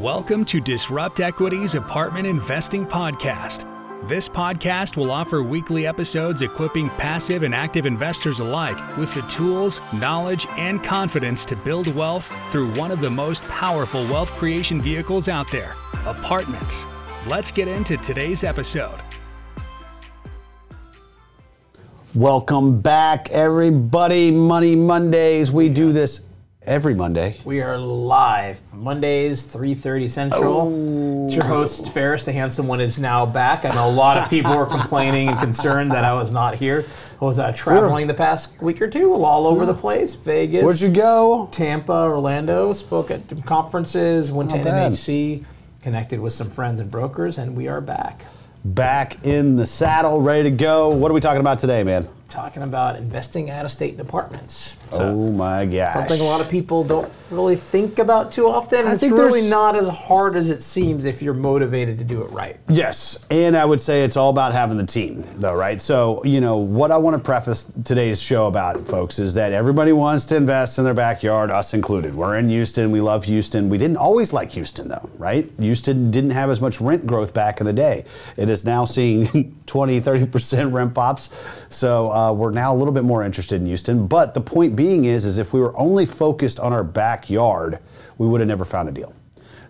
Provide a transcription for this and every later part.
Welcome to Disrupt Equity's Apartment Investing Podcast. This podcast will offer weekly episodes equipping passive and active investors alike with the tools, knowledge, and confidence to build wealth through one of the most powerful wealth creation vehicles out there apartments. Let's get into today's episode. Welcome back, everybody. Money Mondays. We do this every Monday. We are live Mondays, 3:30 Central. It's your host Ferris, the handsome one, is now back. I know a lot of people were complaining and concerned that I was not here. I was uh, traveling the past week or two, all over the place. Vegas, Where'd you go? Tampa, Orlando. Spoke at conferences. Went to bad. NMHC. Connected with some friends and brokers, and we are back. Back in the saddle, ready to go. What are we talking about today, man? Talking about investing out of state in apartments. oh my gosh. Something a lot of people don't really think about too often. I it's really not as hard as it seems if you're motivated to do it right. Yes, and I would say it's all about having the team, though, right? So, you know, what I want to preface today's show about, folks, is that everybody wants to invest in their backyard, us included. We're in Houston. We love Houston. We didn't always like Houston, though, right? Houston didn't have as much rent growth back in the day. It is now seeing 20, 30% rent pops. So uh, Uh, we're now a little bit more interested in Houston. But the point being is, is if we were only focused on our backyard, we would have never found a deal.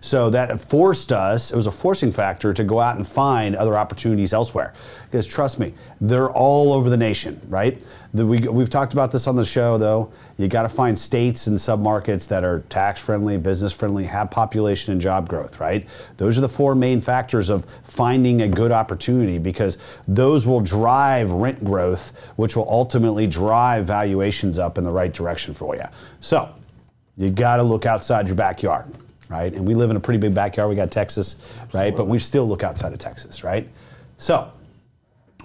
So that forced us, it was a forcing factor to go out and find other opportunities elsewhere. Because trust me, they're all over the nation, right? The, we, we've talked about this on the show, though. You got to find states and submarkets that are tax friendly, business friendly, have population and job growth, right? Those are the four main factors of finding a good opportunity because those will drive rent growth, which will ultimately drive valuations up in the right direction for you. So, you got to look outside your backyard, right? And we live in a pretty big backyard. We got Texas, right? But we still look outside of Texas, right? So,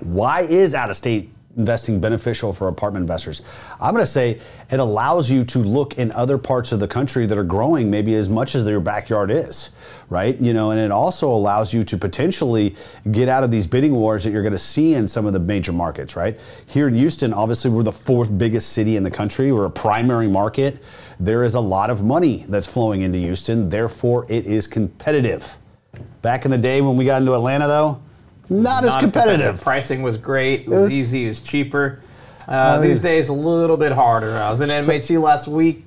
why is out of state investing beneficial for apartment investors? I'm going to say it allows you to look in other parts of the country that are growing maybe as much as your backyard is, right? You know, and it also allows you to potentially get out of these bidding wars that you're going to see in some of the major markets, right? Here in Houston, obviously, we're the fourth biggest city in the country. We're a primary market. There is a lot of money that's flowing into Houston, therefore, it is competitive. Back in the day when we got into Atlanta, though, not, as Not competitive. Pricing was great. It was, was- easy. It was cheaper. Uh, these days, a little bit harder. I was in NMHC last week.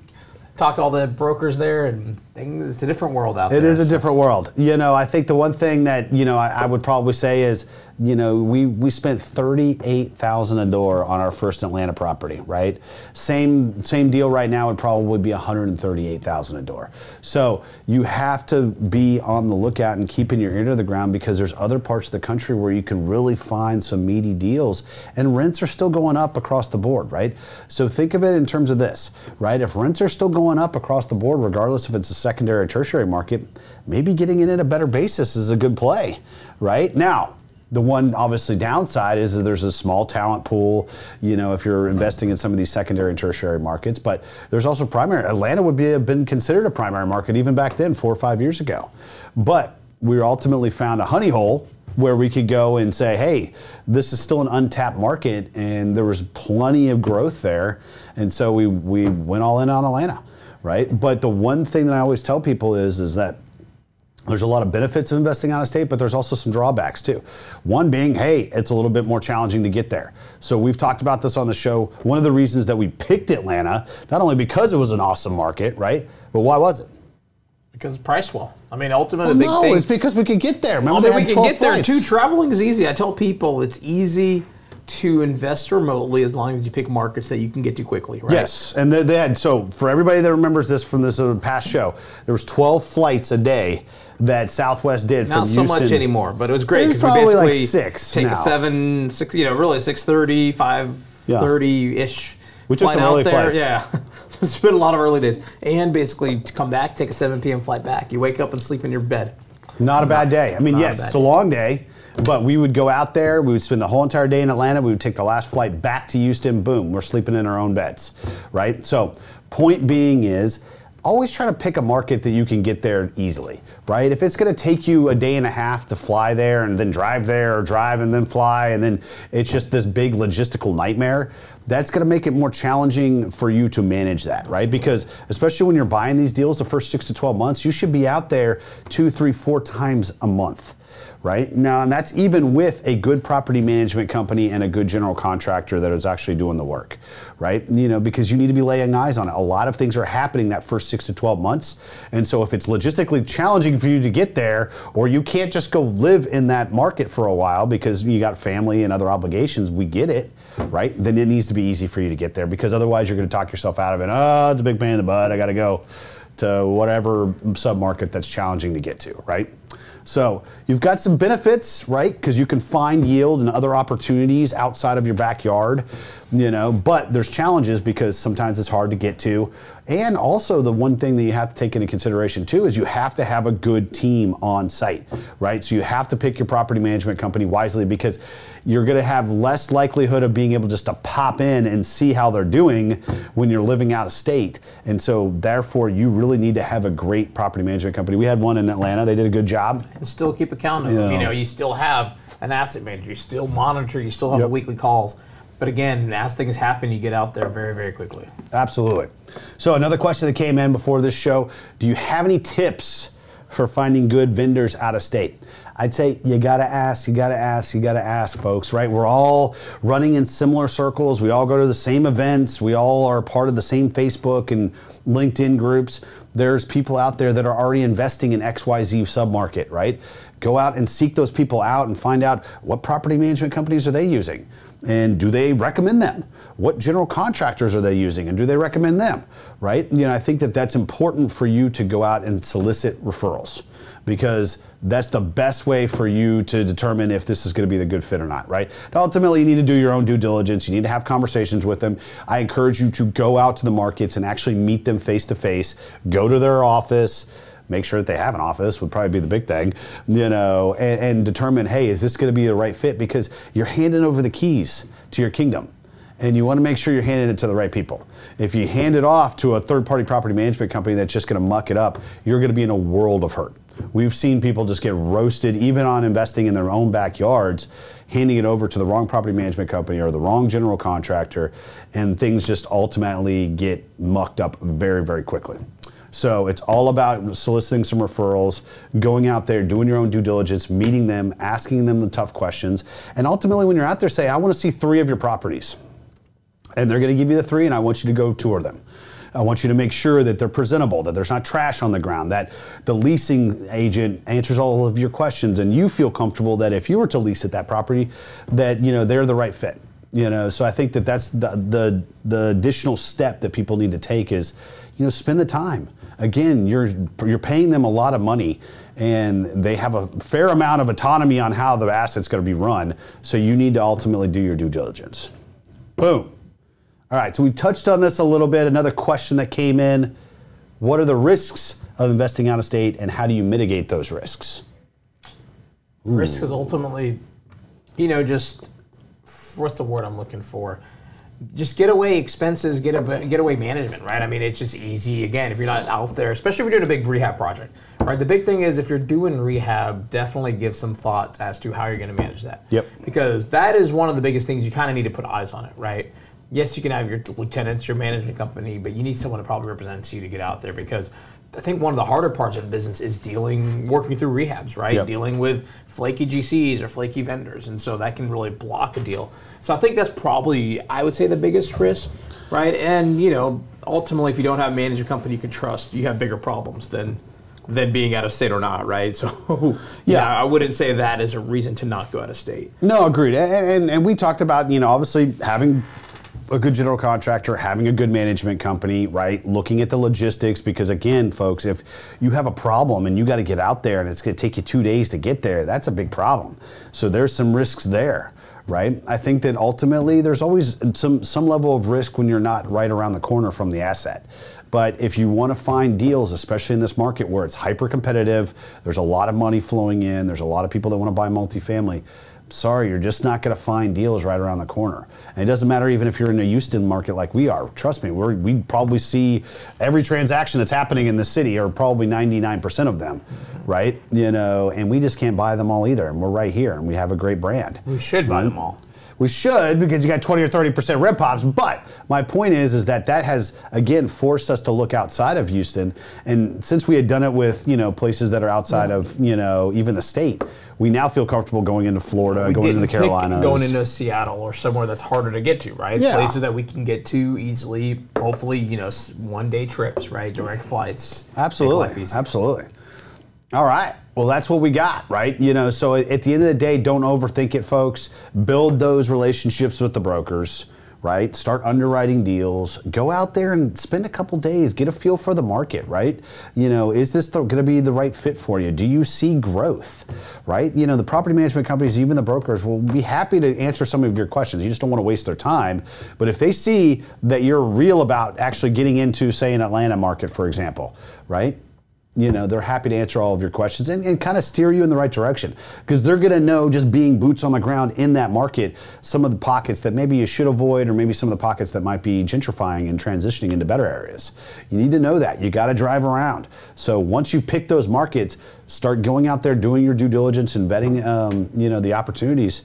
Talked to all the brokers there, and things. It's a different world out It there. is a So- different world. You know, I think the one thing that you know I, I would probably say is, you know, we we spent thirty eight thousand a door on our first Atlanta property, right? Same same deal right now would probably be one hundred and thirty eight thousand a door. So you have to be on the lookout and keeping your ear to the ground because there's other parts of the country where you can really find some meaty deals, and rents are still going up across the board, right? So think of it in terms of this, right? If rents are still going up across the board, regardless if it's a secondary or tertiary market, maybe getting in at a better basis is a good play, right? Now, the one obviously downside is that there's a small talent pool, you know, if you're investing in some of these secondary and tertiary markets, but there's also primary. Atlanta would be have been considered a primary market even back then, four or five years ago. But we ultimately found a honey hole where we could go and say, hey, this is still an untapped market and there was plenty of growth there. And so we, we went all in on Atlanta, right? But the one thing that I always tell people is, is that there's a lot of benefits of investing out of state, but there's also some drawbacks too. One being, hey, it's a little bit more challenging to get there. So we've talked about this on the show. One of the reasons that we picked Atlanta, not only because it was an awesome market, right? But why was it? because of price well. I mean, ultimately, Well, the big no, thing. it's because we could get there. Remember, Well, they we had can 12 get there flights. too. Traveling is easy. I tell people it's easy to invest remotely as long as you pick markets that you can get to quickly, right? Yes, and they, they had so for everybody that remembers this from this uh, past show, there was 12 flights a day that Southwest did Not so Houston. much anymore, but it was great because we probably like basically six take now. a seven, six, you know, really six thirty, five thirty ish. We took some out early there. flights. Yeah, it's been a lot of early days, and basically to come back, take a seven p.m. flight back. You wake up and sleep in your bed. Not a bad day. I mean, Not yes, it's a long day, but we would go out there. We would spend the whole entire day in Atlanta. We would take the last flight back to Houston. Boom, we're sleeping in our own beds, right? So, point being is, always try to pick a market that you can get there easily, right? If it's going to take you a day and a half to fly there and then drive there or drive and then fly and then it's just this big logistical nightmare, that's going to make it more challenging for you to manage that, right? Because especially when you're buying these deals the first 6 to 12 months, you should be out there two, three, four times a month right? Now, and that's even with a good property management company and a good general contractor that is actually doing the work, right? You know, because you need to be laying eyes on it. A lot of things are happening that first six to 12 months. And so if it's logistically challenging for you to get there, or you can't just go live in that market for a while because you got family and other obligations, we get it, right? Then it needs to be easy for you to get there because otherwise you're going to talk yourself out of it. Oh, it's a big pain in the butt. I got to go to whatever sub market that's challenging to get to, right? So you've got some benefits, right? Because you can find yield and other opportunities outside of your backyard, you know, but there's challenges because sometimes it's hard to get to. And also, the one thing that you have to take into consideration too is you have to have a good team on site, right? So you have to pick your property management company wisely because you're going to have less likelihood of being able just to pop in and see how they're doing when you're living out of state. And so, therefore, you really need to have a great property management company. We had one in Atlanta, they did a good job. And still keep account of them. You know, you still have an asset manager, you still monitor, you still have Yep. weekly calls. But again, as things happen, you get out there very, very quickly. Absolutely. So, another question that came in before this show Do you have any tips for finding good vendors out of state? I'd say you gotta ask, you gotta ask, you gotta ask, folks, right? We're all running in similar circles. We all go to the same events. We all are part of the same Facebook and LinkedIn groups. There's people out there that are already investing in XYZ submarket, right? Go out and seek those people out and find out what property management companies are they using and do they recommend them? What general contractors are they using and do they recommend them right? You know i think that that's important for you to go out and solicit referrals because that's the best way for you to determine if this is going to be the good fit or not right? Ultimately you need to do your own due diligence. You need to have conversations with them. I encourage you to go out to the markets and actually meet them face to face. Go to their office make sure that they have an office would probably be the big thing, you know, and, and determine, hey, is this going to be the right fit? Because you're handing over the keys to your kingdom. And you want to make sure you're handing it to the right people. If you hand it off to a third party property management company that's just going to muck it up, you're going to be in a world of hurt. We've seen people just get roasted, even on investing in their own backyards, handing it over to the wrong property management company or the wrong general contractor, and things just ultimately get mucked up very, very quickly. So it's all about soliciting some referrals, going out there, doing your own due diligence, meeting them, asking them the tough questions, and ultimately, when you're out there, say, "I want to see three of your properties," and they're going to give you the three, and I want you to go tour them. I want you to make sure that they're presentable, that there's not trash on the ground, that the leasing agent answers all of your questions, and you feel comfortable that if you were to lease at that property, that you know they're the right fit. You know, so I think that that's the the, the additional step that people need to take is, you know, spend the time again, you're you're paying them a lot of money, and they have a fair amount of autonomy on how the asset's going to be run. So you need to ultimately do your due diligence. Boom. All right. So we touched on this a little bit. Another question that came in: What are the risks of investing out of state, and how do you mitigate those risks? Risk is ultimately, you know, just what's the word I'm looking for? Just get away expenses, get a, get away management, right? I mean, it's just easy. Again, if you're not out there, especially if you're doing a big rehab project, right? The big thing is if you're doing rehab, definitely give some thought as to how you're going to manage that. Yep. Because that is one of the biggest things you kind of need to put eyes on it, right? Yes, you can have your lieutenants, your management company, but you need someone that probably represents you to get out there because I think one of the harder parts of the business is dealing, working through rehabs, right? Yep. Dealing with flaky GCs or flaky vendors, and so that can really block a deal. So I think that's probably, I would say, the biggest risk, right? And you know, ultimately, if you don't have a management company you can trust, you have bigger problems than than being out of state or not, right? So yeah, Yeah. I wouldn't say that is a reason to not go out of state. No, agreed. And, and, and we talked about, you know, obviously having a good general contractor, having a good management company, right? Looking at the logistics, because again, folks, if you have a problem and you got to get out there and it's going to take you two days to get there, that's a big problem. So there's some risks there. Right, I think that ultimately there's always some some level of risk when you're not right around the corner from the asset. But if you want to find deals, especially in this market where it's hyper competitive, there's a lot of money flowing in, there's a lot of people that want to buy multifamily, sorry, you're just not going to find deals right around the corner. And it doesn't matter even if you're in a Houston market like we are. Trust me, we're, we probably see every transaction that's happening in the city, or probably 99% of them, right? You know, and we just can't buy them all either. And we're right here, and we have a great brand. We should buy them all. We should because you got 20 or 30 percent red pops. But my point is, is that that has again forced us to look outside of Houston. And since we had done it with you know places that are outside yeah. of you know even the state, we now feel comfortable going into Florida, we going into the Carolinas, going into Seattle or somewhere that's harder to get to, right? Yeah. Places that we can get to easily. Hopefully, you know, one day trips, right? Direct flights. Absolutely, absolutely. All right. Well, that's what we got, right? You know, so at the end of the day, don't overthink it, folks. Build those relationships with the brokers, right? Start underwriting deals. Go out there and spend a couple days, get a feel for the market, right? You know, is this going to be the right fit for you? Do you see growth, right? You know, the property management companies, even the brokers, will be happy to answer some of your questions. You just don't want to waste their time. But if they see that you're real about actually getting into, say, an Atlanta market, for example, right? You know they're happy to answer all of your questions and, and kind of steer you in the right direction. Because they're going to know just being boots on the ground in that market some of the pockets that maybe you should avoid or maybe some of the pockets that might be gentrifying and transitioning into better areas. You need to know that. You got to drive around. So once you pick those markets start going out there doing your due diligence and vetting um, you know the opportunities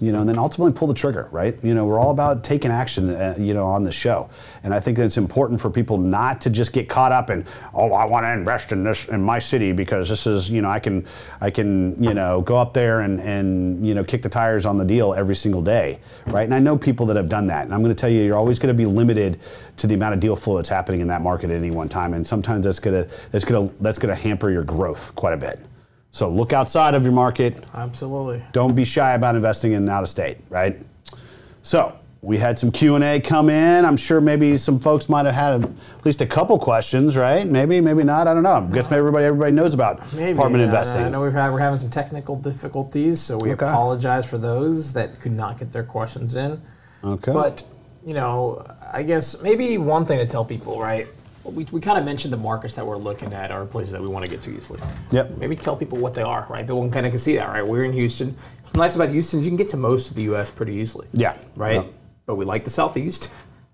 you know, and then ultimately pull the trigger, right? You know, we're all about taking action, uh, you know, on the show, and I think that it's important for people not to just get caught up in, oh, I want to invest in this in my city because this is, you know, I can, I can, you know, go up there and and you know, kick the tires on the deal every single day, right? And I know people that have done that, and I'm going to tell you, you're always going to be limited to the amount of deal flow that's happening in that market at any one time, and sometimes that's gonna that's gonna that's gonna hamper your growth quite a bit. So look outside of your market. Absolutely. Don't be shy about investing in out of state, right? So we had some Q&A come in. I'm sure maybe some folks might have had at least a couple questions, right? Maybe, maybe not. I don't know. I guess maybe everybody everybody knows about maybe, apartment uh, investing. I know we've had, we're having some technical difficulties, so we okay. apologize for those that could not get their questions in. Okay. But, you know, I guess maybe one thing to tell people, right? We, we kind of mentioned the markets that we're looking at are places that we want to get to easily. Yep. Maybe tell people what they are, right? People can kind of can see that, right? We're in Houston. What's nice about Houston is you can get to most of the U.S. pretty easily. Yeah. Right. But we like the Southeast,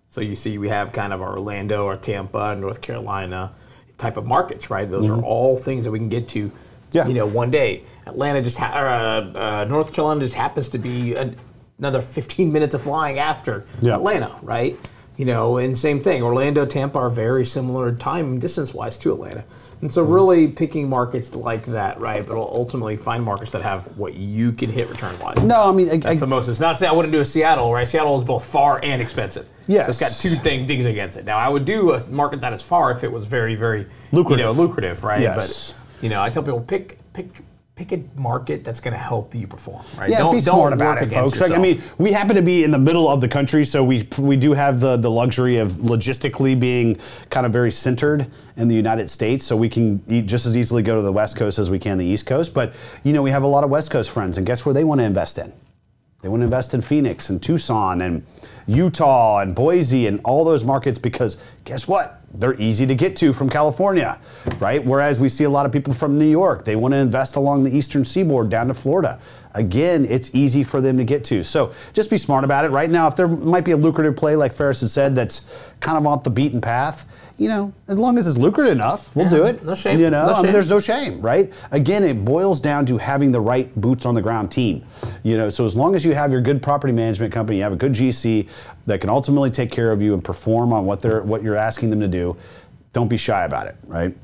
so you see we have kind of our Orlando, our Tampa, North Carolina type of markets, right? Those mm-hmm. are all things that we can get to. Yeah. You know, one day. Atlanta just ha- uh, uh, North Carolina just happens to be a, another 15 minutes of flying after. Atlanta, right? You know, and same thing. Orlando, Tampa are very similar time distance wise to Atlanta. And so, hmm. really picking markets like that, right? But ultimately find markets that have what you can hit return wise. No, I mean, I, that's I, the most. It's not say I wouldn't do a Seattle, right? Seattle is both far and expensive. Yes. So it's got two thing, things against it. Now, I would do a market that is far if it was very, very lucrative, you know, lucrative right? Yes. But, you know, I tell people pick, pick, pick a market that's going to help you perform. Right? Yeah, don't, be smart about it, folks. Like, I mean, we happen to be in the middle of the country, so we we do have the the luxury of logistically being kind of very centered in the United States, so we can just as easily go to the West Coast as we can the East Coast. But you know, we have a lot of West Coast friends, and guess where they want to invest in? They want to invest in Phoenix and Tucson and Utah and Boise and all those markets because guess what? They're easy to get to from California, right? Whereas we see a lot of people from New York, they want to invest along the eastern seaboard down to Florida. Again, it's easy for them to get to. So just be smart about it. Right now, if there might be a lucrative play, like Ferris has said, that's kind of off the beaten path, you know, as long as it's lucrative enough, we'll yeah, do it. No shame. You know, no I mean, there's no shame, right? Again, it boils down to having the right boots on the ground team. You know, so as long as you have your good property management company, you have a good GC that can ultimately take care of you and perform on what they're what you're asking them to do, don't be shy about it, right?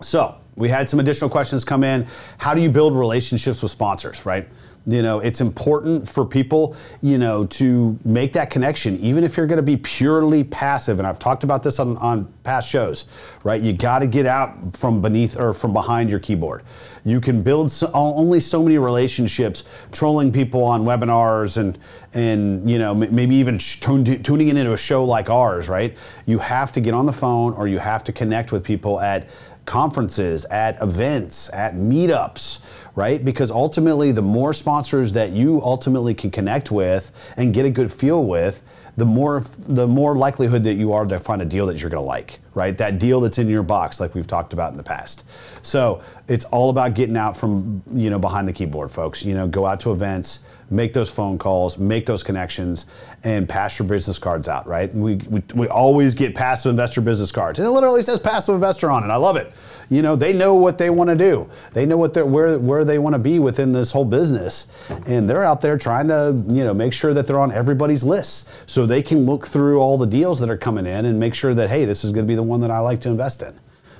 So we had some additional questions come in. How do you build relationships with sponsors, right? You know, it's important for people, you know, to make that connection, even if you're going to be purely passive. And I've talked about this on, on past shows, right? You got to get out from beneath or from behind your keyboard. You can build so, only so many relationships, trolling people on webinars and and you know maybe even tuning in into a show like ours, right? You have to get on the phone or you have to connect with people at conferences, at events, at meetups right? Because ultimately, the more sponsors that you ultimately can connect with and get a good feel with, the more the more likelihood that you are to find a deal that you're going to like, right? That deal that's in your box, like we've talked about in the past. So it's all about getting out from you know behind the keyboard, folks. You know, go out to events, make those phone calls, make those connections, and pass your business cards out, right? We, we, we always get passive investor business cards, and it literally says passive investor on it. I love it. You know, they know what they want to do. They know what they're where where they want to be within this whole business, and they're out there trying to you know make sure that they're on everybody's list, so they can look through all the deals that are coming in and make sure that hey, this is going to be the one that I like to invest in.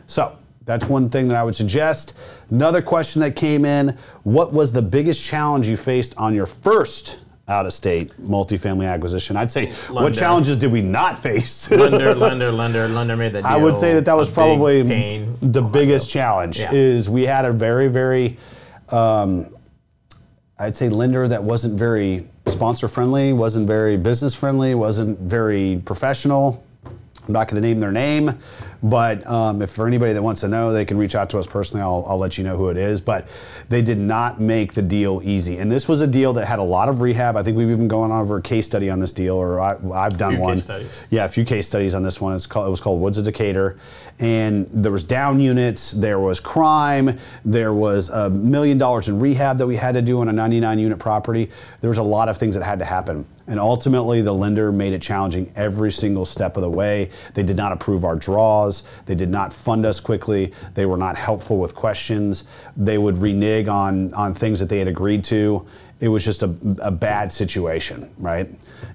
So that's one thing that I would suggest. Another question that came in What was the biggest challenge you faced on your first out of state multifamily acquisition? I'd say, what challenges did we not face? lender, lender, lender, lender made that deal. I would say that that was probably pain. the biggest challenge. Yeah. Is we had a very, very, um, I'd say lender that wasn't very sponsor friendly, wasn't very business friendly, wasn't very professional. I'm not going to name their name, but um, if for anybody that wants to know, they can reach out to us personally. I'll, I'll let you know who it is. But they did not make the deal easy, and this was a deal that had a lot of rehab. I think we've even gone over a case study on this deal, or I, I've done one. Yeah, a few case studies on this one. It's called, it was called Woods of Decatur, and there was down units, there was crime, there was a million dollars in rehab that we had to do on a 99 unit property. There was a lot of things that had to happen, and ultimately the lender made it challenging every single step of the way. They did not approve our draws. They did not fund us quickly. They were not helpful with questions. They would renege on on things that they had agreed to it was just a, a bad situation, right?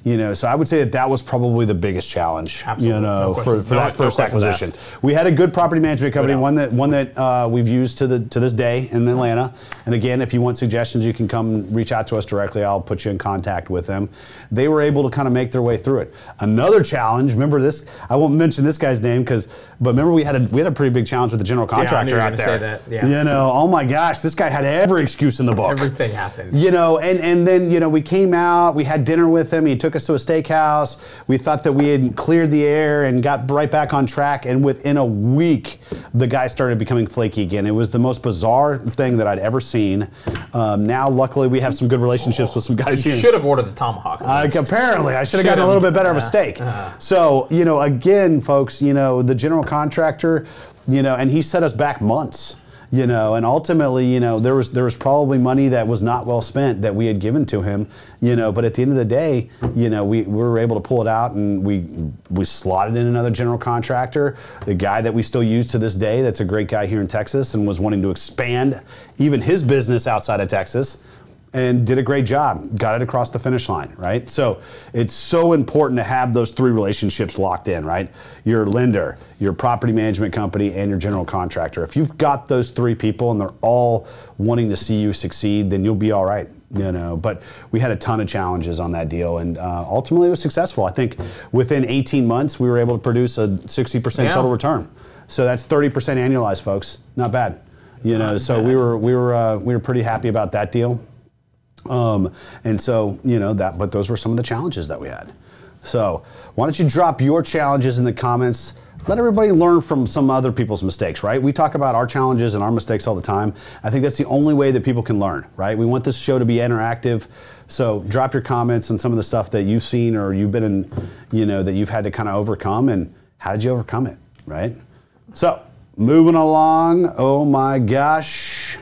You know, so I would say that that was probably the biggest challenge, Absolutely. you know, No for, for no- that no first acquisition. We had a good property management company, one that one that uh, we've used to the to this day in Atlanta. And again, if you want suggestions, you can come reach out to us directly. I'll put you in contact with them. They were able to kind of make their way through it. Another challenge, remember this? I won't mention this guy's name because, but remember we had a we had a pretty big challenge with the general I knew you contractor were out there. say that, yeah. You know, oh my gosh, this guy had every excuse in the book Everything happened. you know, and, and then, you know, we came out, we had dinner with him, he took us to a steakhouse. We thought that we had cleared the air and got right back on track. And within a week, the guy started becoming flaky again. It was the most bizarre thing that I'd ever seen. Um, now, luckily, we have some good relationships with some guys You here. should have ordered the tomahawk. Like apparently, I should have gotten a little bit better of a steak. Uh-huh. So you know, again, folks, you know, the general contractor, you know, and he set us back months. You know, and ultimately, you know, there was there was probably money that was not well spent that we had given to him. You know, but at the end of the day, you know, we, we were able to pull it out and we we slotted in another general contractor, the guy that we still use to this day. That's a great guy here in Texas and was wanting to expand even his business outside of Texas and did a great job. Got it across the finish line, right? So it's so important to have those three relationships locked in, right? Your lender, your property management company, and your general contractor. If you've got those three people and they're all wanting to see you succeed, then you'll be all right. You know, but we had a ton of challenges on that deal, and uh, ultimately it was successful. I think within 18 months we were able to produce a 60% Yeah. total return. So that's 30% annualized, folks. Not bad. You know, so we were we were uh, we were pretty happy about that deal. Um, and so, you know, that, but those were some of the challenges that we had. So, why don't you drop your challenges in the comments? Let everybody learn from some other people's mistakes, right? We talk about our challenges and our mistakes all the time. I think that's the only way that people can learn, right? We want this show to be interactive. So, drop your comments and some of the stuff that you've seen or you've been in, you know, that you've had to kind of overcome and how did you overcome it, right? So, moving along. Oh my gosh.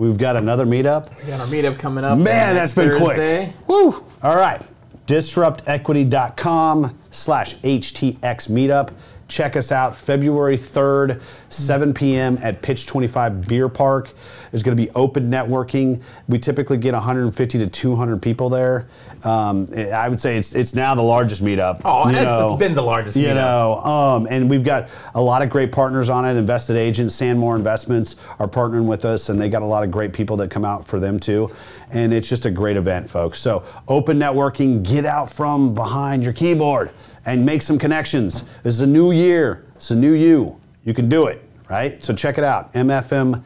We've got another meetup. We got our meetup coming up. Man, that's been Thursday. quick. Woo! All right. Disruptequity.com slash HTX meetup. Check us out February 3rd, 7 p.m. at Pitch 25 Beer Park. There's going to be open networking. We typically get 150 to 200 people there. Um, I would say it's it's now the largest meetup. Oh, it's, know. it's been the largest You meetup. know, um, and we've got a lot of great partners on it. Invested agents, Sandmore Investments are partnering with us, and they got a lot of great people that come out for them too. And it's just a great event, folks. So open networking, get out from behind your keyboard and make some connections. This is a new year. It's a new you. You can do it, right? So check it out. MFM.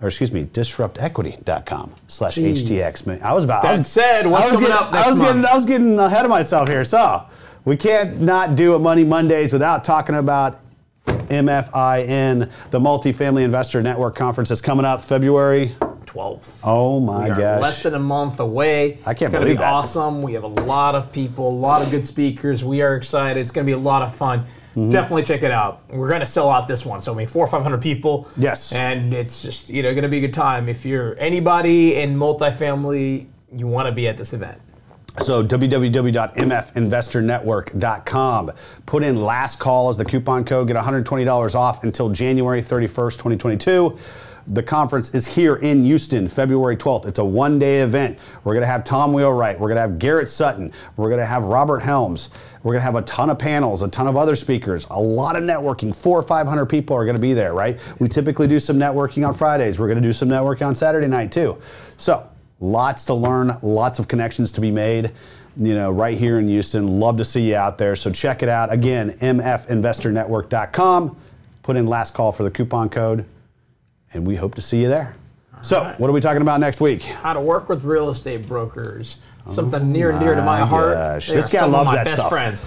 Or excuse me, disruptequity.com slash HTX. I was about. I That was, said, what's I was coming getting, up next I was getting, month? I was getting ahead of myself here. So we can't not do a Money Mondays without talking about MFIN, the Multifamily Investor Network Conference that's coming up February 12th. Oh my We are gosh. less than a month away. I can't it's gonna be that. awesome. We have a lot of people, a lot of good speakers. We are excited. It's gonna be a lot of fun. Mm-hmm. Definitely check it out. We're gonna sell out this one, so I mean four or five hundred people. Yes. and it's just you know gonna be a good time. If you're anybody in multifamily, you want to be at this event. So www.mfinvestornetwork.com. Put in last call as the coupon code. Get $120 off until January 31st, 2022. The conference is here in Houston, February 12th. It's a one-day event. We're going to have Tom Wheelwright. We're going to have Garrett Sutton. We're going to have Robert Helms. We're going to have a ton of panels, a ton of other speakers, a lot of networking. Four or 500 people are going to be there, right? We typically do some networking on Fridays. We're going to do some networking on Saturday night too. So lots to learn, lots of connections to be made. You know, right here in Houston. Love to see you out there. So check it out. Again, mfinvestornetwork.com. Put in last call for the coupon code, and we hope to see you there. So, right. what are we talking about next week? How to work with real estate brokers. Something oh near and dear to my Oh heart. gosh, this guy loves that best stuff. friends.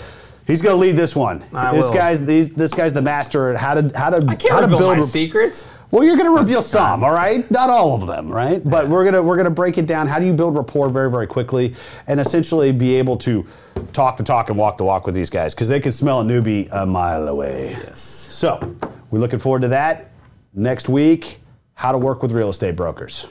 He's going to lead this one. I this will. guy's these, this guy's the master at how to how to I can't how to build. my secrets. Well, you're going to reveal some, all right? Not all of them, right? But we're going to we're going to break it down. How do you build rapport very very quickly and essentially be able to talk the talk and walk the walk with these guys because they can smell a newbie a mile away. Yes. So, we're looking forward to that next week. How to work with real estate brokers.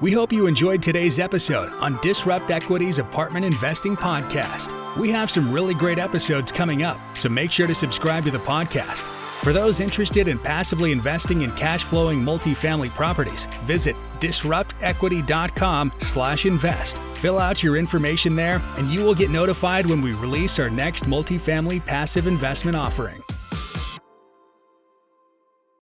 We hope you enjoyed today's episode on Disrupt Equity's Apartment Investing Podcast. We have some really great episodes coming up, so make sure to subscribe to the podcast. For those interested in passively investing in cash flowing multifamily properties, visit disruptequity.com slash invest. Fill out your information there, and you will get notified when we release our next multifamily passive investment offering.